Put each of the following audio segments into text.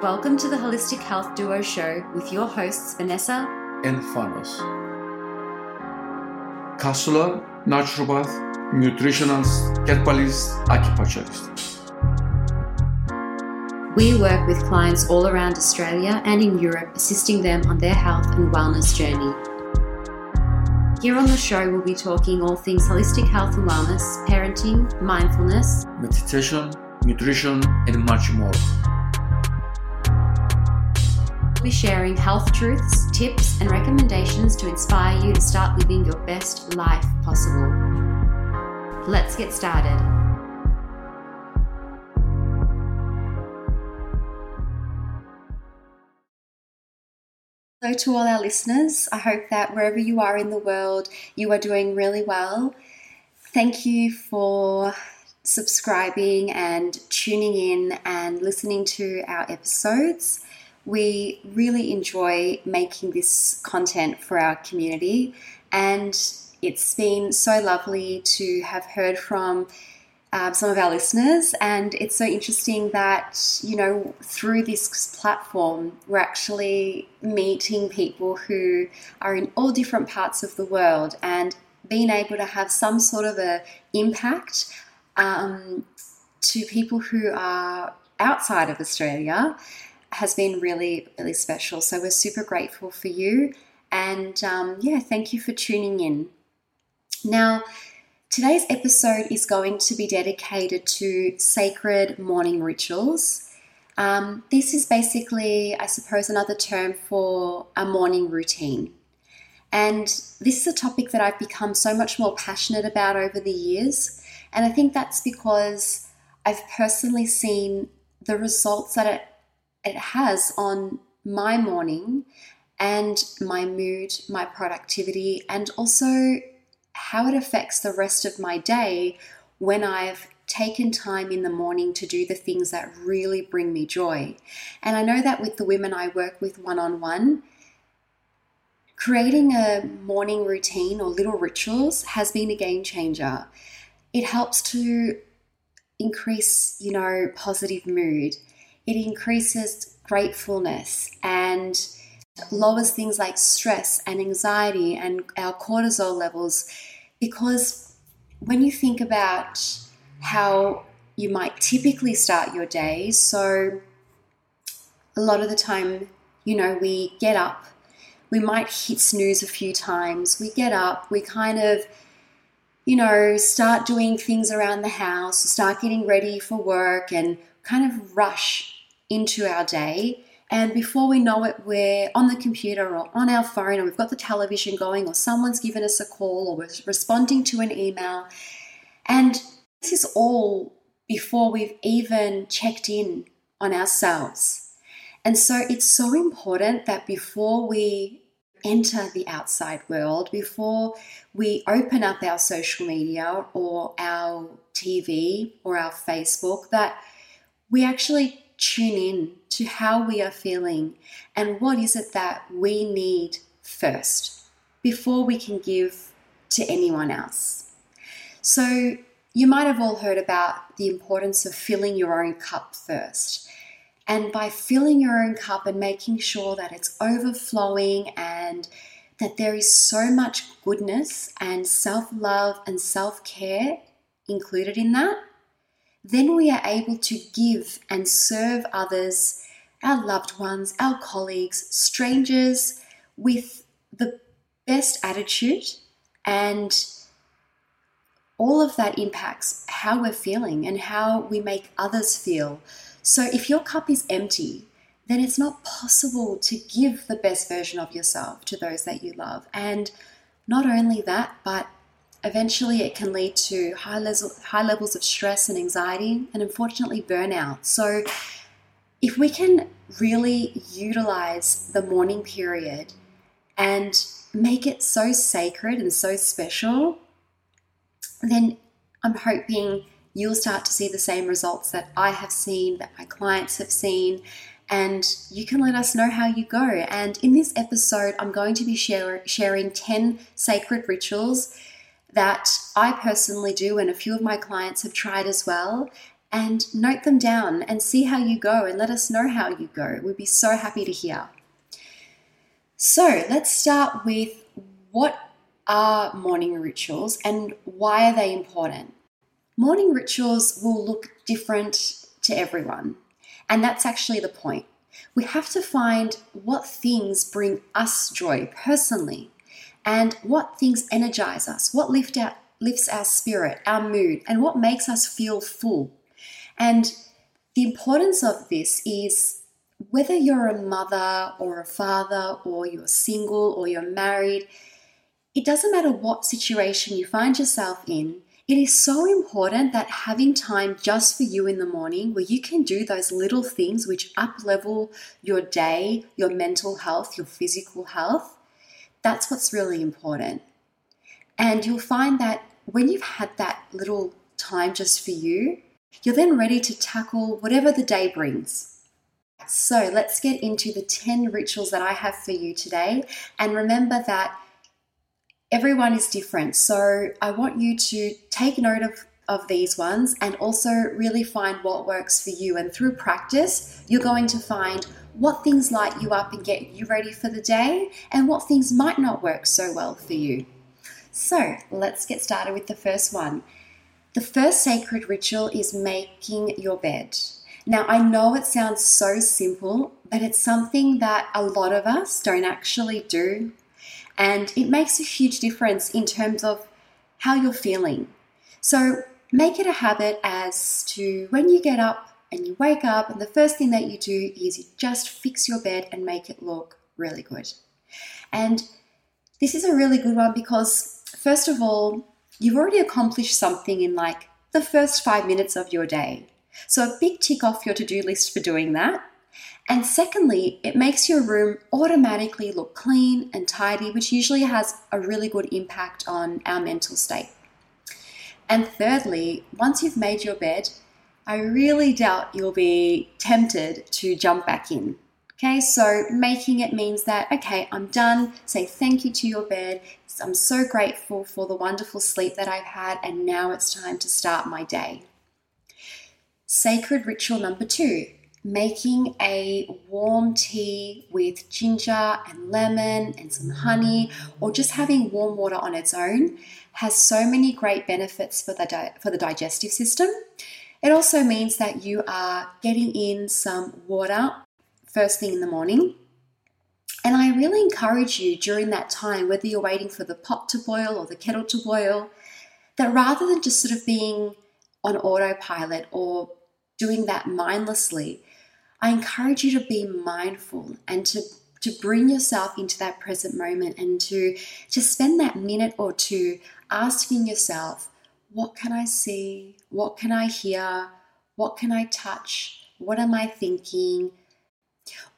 Welcome to the Holistic Health Duo Show with your hosts Vanessa and Thanos. Kassular, naturopath, nutritionist, herbalist, acupuncturist. We work with clients all around Australia and in Europe, assisting them on their health and wellness journey. Here on the show, we'll be talking all things holistic health and wellness, parenting, mindfulness, meditation, nutrition, and much more. Be sharing health truths, tips, and recommendations to inspire you to start living your best life possible. Let's get started. So, to all our listeners, I hope that wherever you are in the world, you are doing really well. Thank you for subscribing and tuning in and listening to our episodes. We really enjoy making this content for our community, and it's been so lovely to have heard from um, some of our listeners. And it's so interesting that, you know, through this platform, we're actually meeting people who are in all different parts of the world and being able to have some sort of a impact um, to people who are outside of Australia has been really, really special. So we're super grateful for you. And um, yeah, thank you for tuning in. Now, today's episode is going to be dedicated to sacred morning rituals. Um, this is basically, I suppose, another term for a morning routine. And this is a topic that I've become so much more passionate about over the years. And I think that's because I've personally seen the results that it it has on my morning and my mood, my productivity, and also how it affects the rest of my day when I've taken time in the morning to do the things that really bring me joy. And I know that with the women I work with one on one, creating a morning routine or little rituals has been a game changer. It helps to increase, you know, positive mood it increases gratefulness and lowers things like stress and anxiety and our cortisol levels because when you think about how you might typically start your day, so a lot of the time, you know, we get up, we might hit snooze a few times, we get up, we kind of you know, start doing things around the house, start getting ready for work, and kind of rush into our day. And before we know it, we're on the computer or on our phone, or we've got the television going, or someone's given us a call, or we're responding to an email. And this is all before we've even checked in on ourselves. And so it's so important that before we enter the outside world, before we open up our social media or our TV or our Facebook, that we actually tune in to how we are feeling and what is it that we need first before we can give to anyone else. So, you might have all heard about the importance of filling your own cup first. And by filling your own cup and making sure that it's overflowing and that there is so much goodness and self love and self care included in that, then we are able to give and serve others, our loved ones, our colleagues, strangers, with the best attitude and all of that impacts how we're feeling and how we make others feel. So if your cup is empty, then it's not possible to give the best version of yourself to those that you love. And not only that, but eventually it can lead to high, levels, high levels of stress and anxiety and unfortunately burnout. So, if we can really utilize the morning period and make it so sacred and so special, then I'm hoping you'll start to see the same results that I have seen, that my clients have seen, and you can let us know how you go. And in this episode, I'm going to be share, sharing 10 sacred rituals that I personally do and a few of my clients have tried as well. and note them down and see how you go and let us know how you go. We'd be so happy to hear. So let's start with what are morning rituals and why are they important? Morning rituals will look different to everyone, and that's actually the point. We have to find what things bring us joy personally and what things energize us, what lift our, lifts our spirit, our mood, and what makes us feel full. And the importance of this is whether you're a mother or a father, or you're single or you're married, it doesn't matter what situation you find yourself in. It is so important that having time just for you in the morning where you can do those little things which up level your day, your mental health, your physical health, that's what's really important. And you'll find that when you've had that little time just for you, you're then ready to tackle whatever the day brings. So let's get into the 10 rituals that I have for you today. And remember that everyone is different. So I want you to take note of, of these ones and also really find what works for you. And through practice, you're going to find what things light you up and get you ready for the day and what things might not work so well for you. So let's get started with the first one. The first sacred ritual is making your bed. Now, I know it sounds so simple, but it's something that a lot of us don't actually do. And it makes a huge difference in terms of how you're feeling. So, make it a habit as to when you get up and you wake up, and the first thing that you do is you just fix your bed and make it look really good. And this is a really good one because, first of all, you've already accomplished something in like the first five minutes of your day. So, a big tick off your to do list for doing that. And secondly, it makes your room automatically look clean and tidy, which usually has a really good impact on our mental state. And thirdly, once you've made your bed, I really doubt you'll be tempted to jump back in. Okay, so making it means that, okay, I'm done. Say thank you to your bed. I'm so grateful for the wonderful sleep that I've had, and now it's time to start my day. Sacred ritual number two making a warm tea with ginger and lemon and some honey, or just having warm water on its own has so many great benefits for the, di- for the digestive system. It also means that you are getting in some water first thing in the morning. And I really encourage you during that time, whether you're waiting for the pot to boil or the kettle to boil, that rather than just sort of being on autopilot or doing that mindlessly, I encourage you to be mindful and to to bring yourself into that present moment and to to spend that minute or two asking yourself, what can I see? What can I hear? What can I touch? What am I thinking?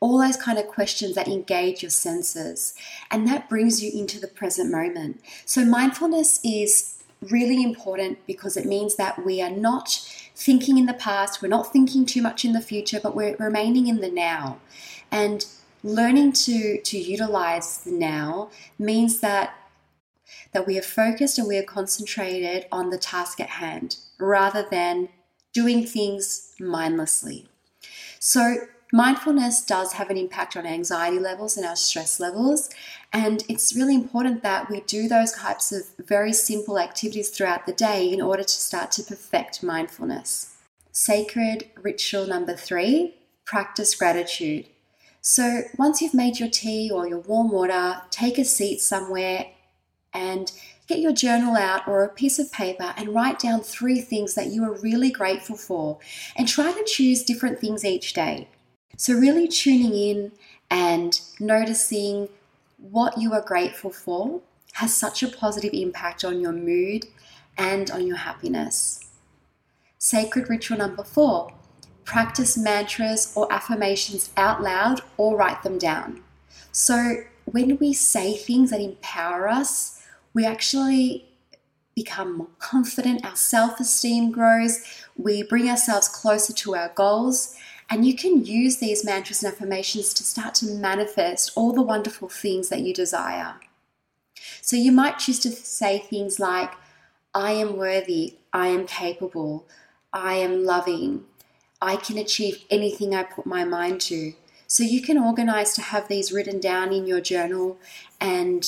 All those kind of questions that engage your senses. And that brings you into the present moment. So, mindfulness is really important because it means that we are not thinking in the past, we're not thinking too much in the future, but we're remaining in the now. And learning to, to utilize the now means that that we are focused and we are concentrated on the task at hand rather than doing things mindlessly. So, mindfulness does have an impact on anxiety levels and our stress levels, and it's really important that we do those types of very simple activities throughout the day in order to start to perfect mindfulness. Sacred ritual number three practice gratitude. So, once you've made your tea or your warm water, take a seat somewhere and get your journal out or a piece of paper and write down three things that you are really grateful for and try to choose different things each day. So, really tuning in and noticing what you are grateful for has such a positive impact on your mood and on your happiness. Sacred ritual number four practice mantras or affirmations out loud or write them down. So, when we say things that empower us, we actually become more confident, our self esteem grows, we bring ourselves closer to our goals. And you can use these mantras and affirmations to start to manifest all the wonderful things that you desire. So you might choose to say things like, I am worthy, I am capable, I am loving. I can achieve anything I put my mind to. So you can organize to have these written down in your journal and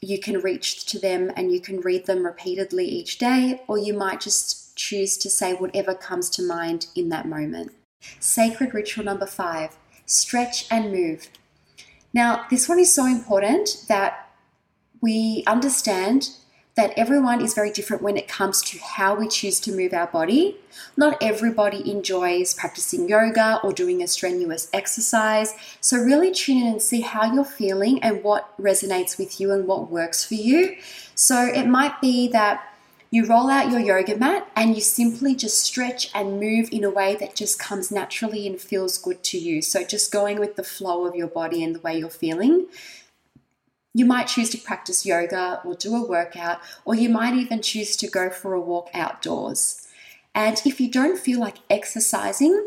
you can reach to them and you can read them repeatedly each day, or you might just choose to say whatever comes to mind in that moment. Sacred ritual number five stretch and move. Now, this one is so important that we understand that everyone is very different when it comes to how we choose to move our body. Not everybody enjoys practicing yoga or doing a strenuous exercise. So, really tune in and see how you're feeling and what resonates with you and what works for you. So, it might be that you roll out your yoga mat and you simply just stretch and move in a way that just comes naturally and feels good to you. So, just going with the flow of your body and the way you're feeling. You might choose to practice yoga or do a workout, or you might even choose to go for a walk outdoors. And if you don't feel like exercising,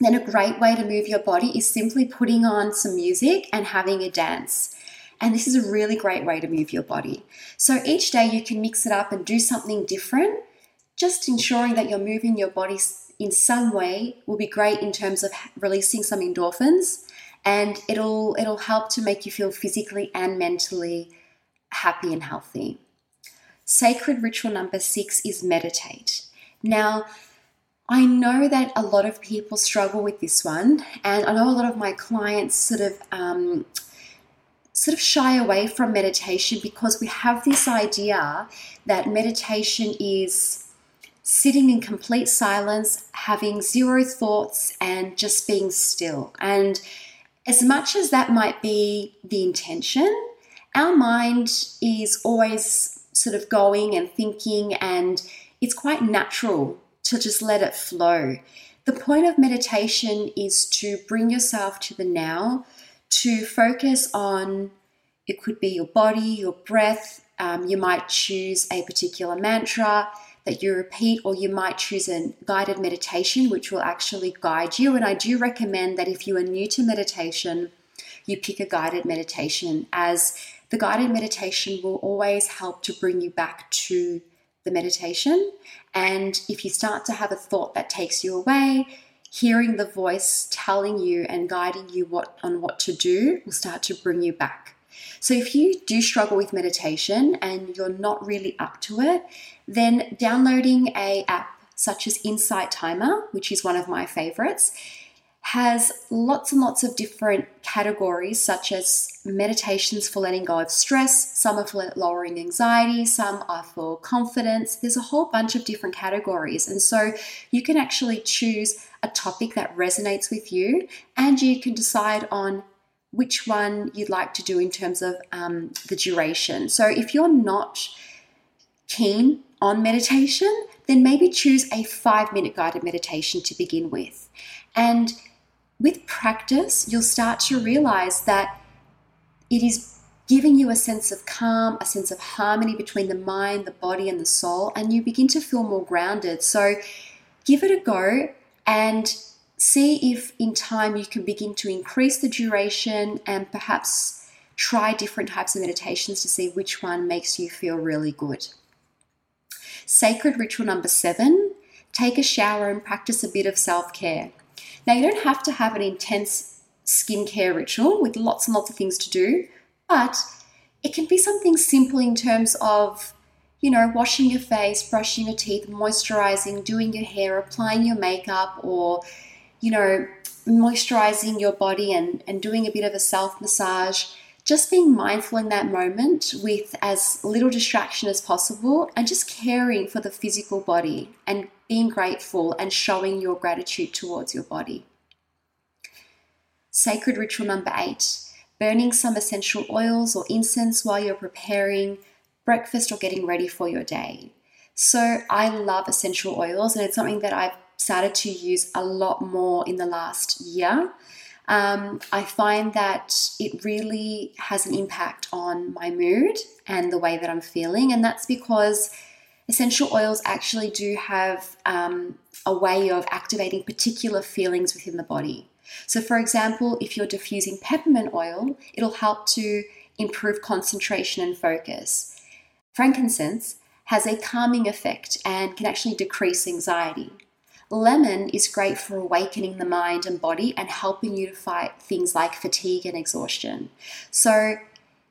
then a great way to move your body is simply putting on some music and having a dance. And this is a really great way to move your body. So each day you can mix it up and do something different. Just ensuring that you're moving your body in some way will be great in terms of releasing some endorphins and it'll it'll help to make you feel physically and mentally happy and healthy. Sacred ritual number 6 is meditate. Now, I know that a lot of people struggle with this one, and I know a lot of my clients sort of um, sort of shy away from meditation because we have this idea that meditation is sitting in complete silence, having zero thoughts, and just being still. And as much as that might be the intention, our mind is always sort of going and thinking, and it's quite natural to just let it flow. The point of meditation is to bring yourself to the now, to focus on it could be your body, your breath. Um, you might choose a particular mantra you repeat, or you might choose a guided meditation, which will actually guide you. And I do recommend that if you are new to meditation, you pick a guided meditation, as the guided meditation will always help to bring you back to the meditation. And if you start to have a thought that takes you away, hearing the voice telling you and guiding you what on what to do will start to bring you back. So if you do struggle with meditation and you're not really up to it, then downloading a app such as Insight Timer, which is one of my favorites, has lots and lots of different categories, such as meditations for letting go of stress, some are for lowering anxiety, some are for confidence. There's a whole bunch of different categories. And so you can actually choose a topic that resonates with you, and you can decide on which one you'd like to do in terms of um, the duration. So if you're not keen on meditation, then maybe choose a five minute guided meditation to begin with. And with practice, you'll start to realize that it is giving you a sense of calm, a sense of harmony between the mind, the body, and the soul, and you begin to feel more grounded. So give it a go and see if in time you can begin to increase the duration and perhaps try different types of meditations to see which one makes you feel really good. Sacred ritual number seven take a shower and practice a bit of self care. Now, you don't have to have an intense skincare ritual with lots and lots of things to do, but it can be something simple in terms of you know, washing your face, brushing your teeth, moisturizing, doing your hair, applying your makeup, or you know, moisturizing your body and, and doing a bit of a self massage, just being mindful in that moment with as little distraction as possible and just caring for the physical body and being grateful and showing your gratitude towards your body. Sacred ritual number eight burning some essential oils or incense while you're preparing breakfast or getting ready for your day. So, I love essential oils, and it's something that I've started to use a lot more in the last year. Um, I find that it really has an impact on my mood and the way that I'm feeling, and that's because essential oils actually do have um, a way of activating particular feelings within the body. So, for example, if you're diffusing peppermint oil, it'll help to improve concentration and focus. Frankincense has a calming effect and can actually decrease anxiety. Lemon is great for awakening the mind and body and helping you to fight things like fatigue and exhaustion. So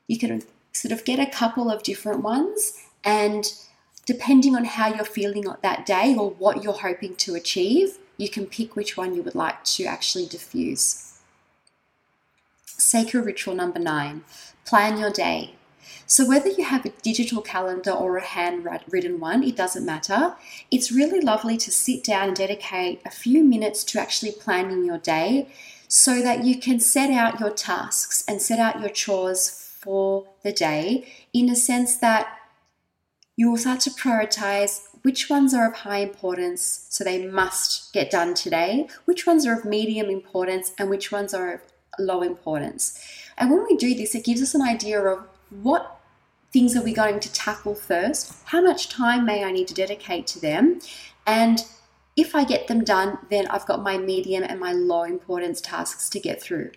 you can sort of get a couple of different ones and depending on how you're feeling that day or what you're hoping to achieve, you can pick which one you would like to actually diffuse. Sacred ritual number nine plan your day. So, whether you have a digital calendar or a handwritten one, it doesn't matter. It's really lovely to sit down and dedicate a few minutes to actually planning your day so that you can set out your tasks and set out your chores for the day in a sense that you will start to prioritize which ones are of high importance, so they must get done today, which ones are of medium importance, and which ones are of low importance. And when we do this, it gives us an idea of what things are we going to tackle first? How much time may I need to dedicate to them? And if I get them done, then I've got my medium and my low importance tasks to get through.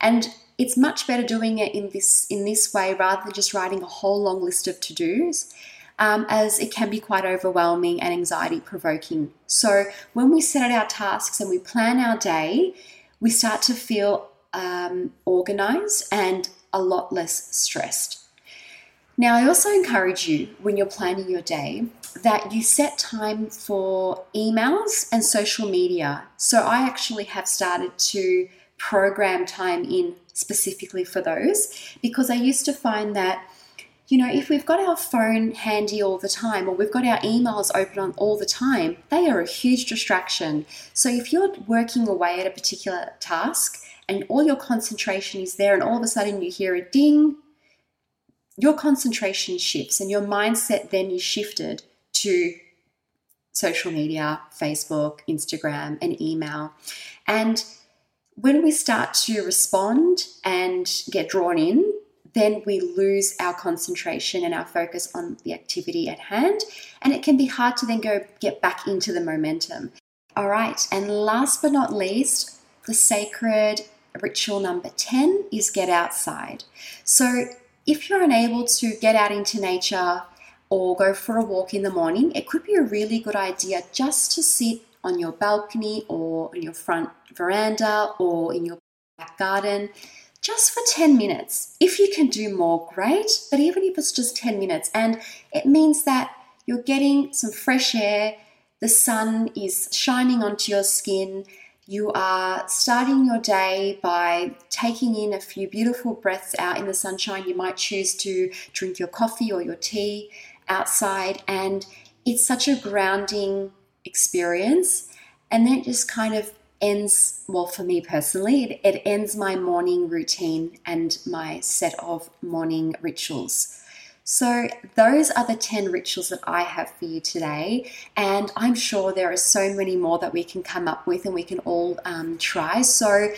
And it's much better doing it in this in this way rather than just writing a whole long list of to-dos. Um, as it can be quite overwhelming and anxiety provoking. So, when we set out our tasks and we plan our day, we start to feel um, organized and a lot less stressed. Now, I also encourage you when you're planning your day that you set time for emails and social media. So, I actually have started to program time in specifically for those because I used to find that. You know, if we've got our phone handy all the time or we've got our emails open on all the time, they are a huge distraction. So, if you're working away at a particular task and all your concentration is there, and all of a sudden you hear a ding, your concentration shifts and your mindset then is shifted to social media, Facebook, Instagram, and email. And when we start to respond and get drawn in, then we lose our concentration and our focus on the activity at hand. And it can be hard to then go get back into the momentum. All right, and last but not least, the sacred ritual number 10 is get outside. So if you're unable to get out into nature or go for a walk in the morning, it could be a really good idea just to sit on your balcony or in your front veranda or in your back garden just for 10 minutes. If you can do more, great, but even if it's just 10 minutes, and it means that you're getting some fresh air, the sun is shining onto your skin, you are starting your day by taking in a few beautiful breaths out in the sunshine. You might choose to drink your coffee or your tea outside, and it's such a grounding experience. And then it just kind of ends, well, for me personally, it, it ends my morning routine and my set of morning rituals. So, those are the 10 rituals that I have for you today. And I'm sure there are so many more that we can come up with and we can all um, try. So,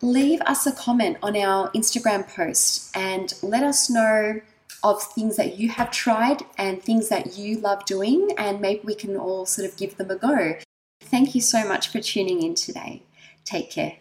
leave us a comment on our Instagram post and let us know of things that you have tried and things that you love doing, and maybe we can all sort of give them a go. Thank you so much for tuning in today. Take care.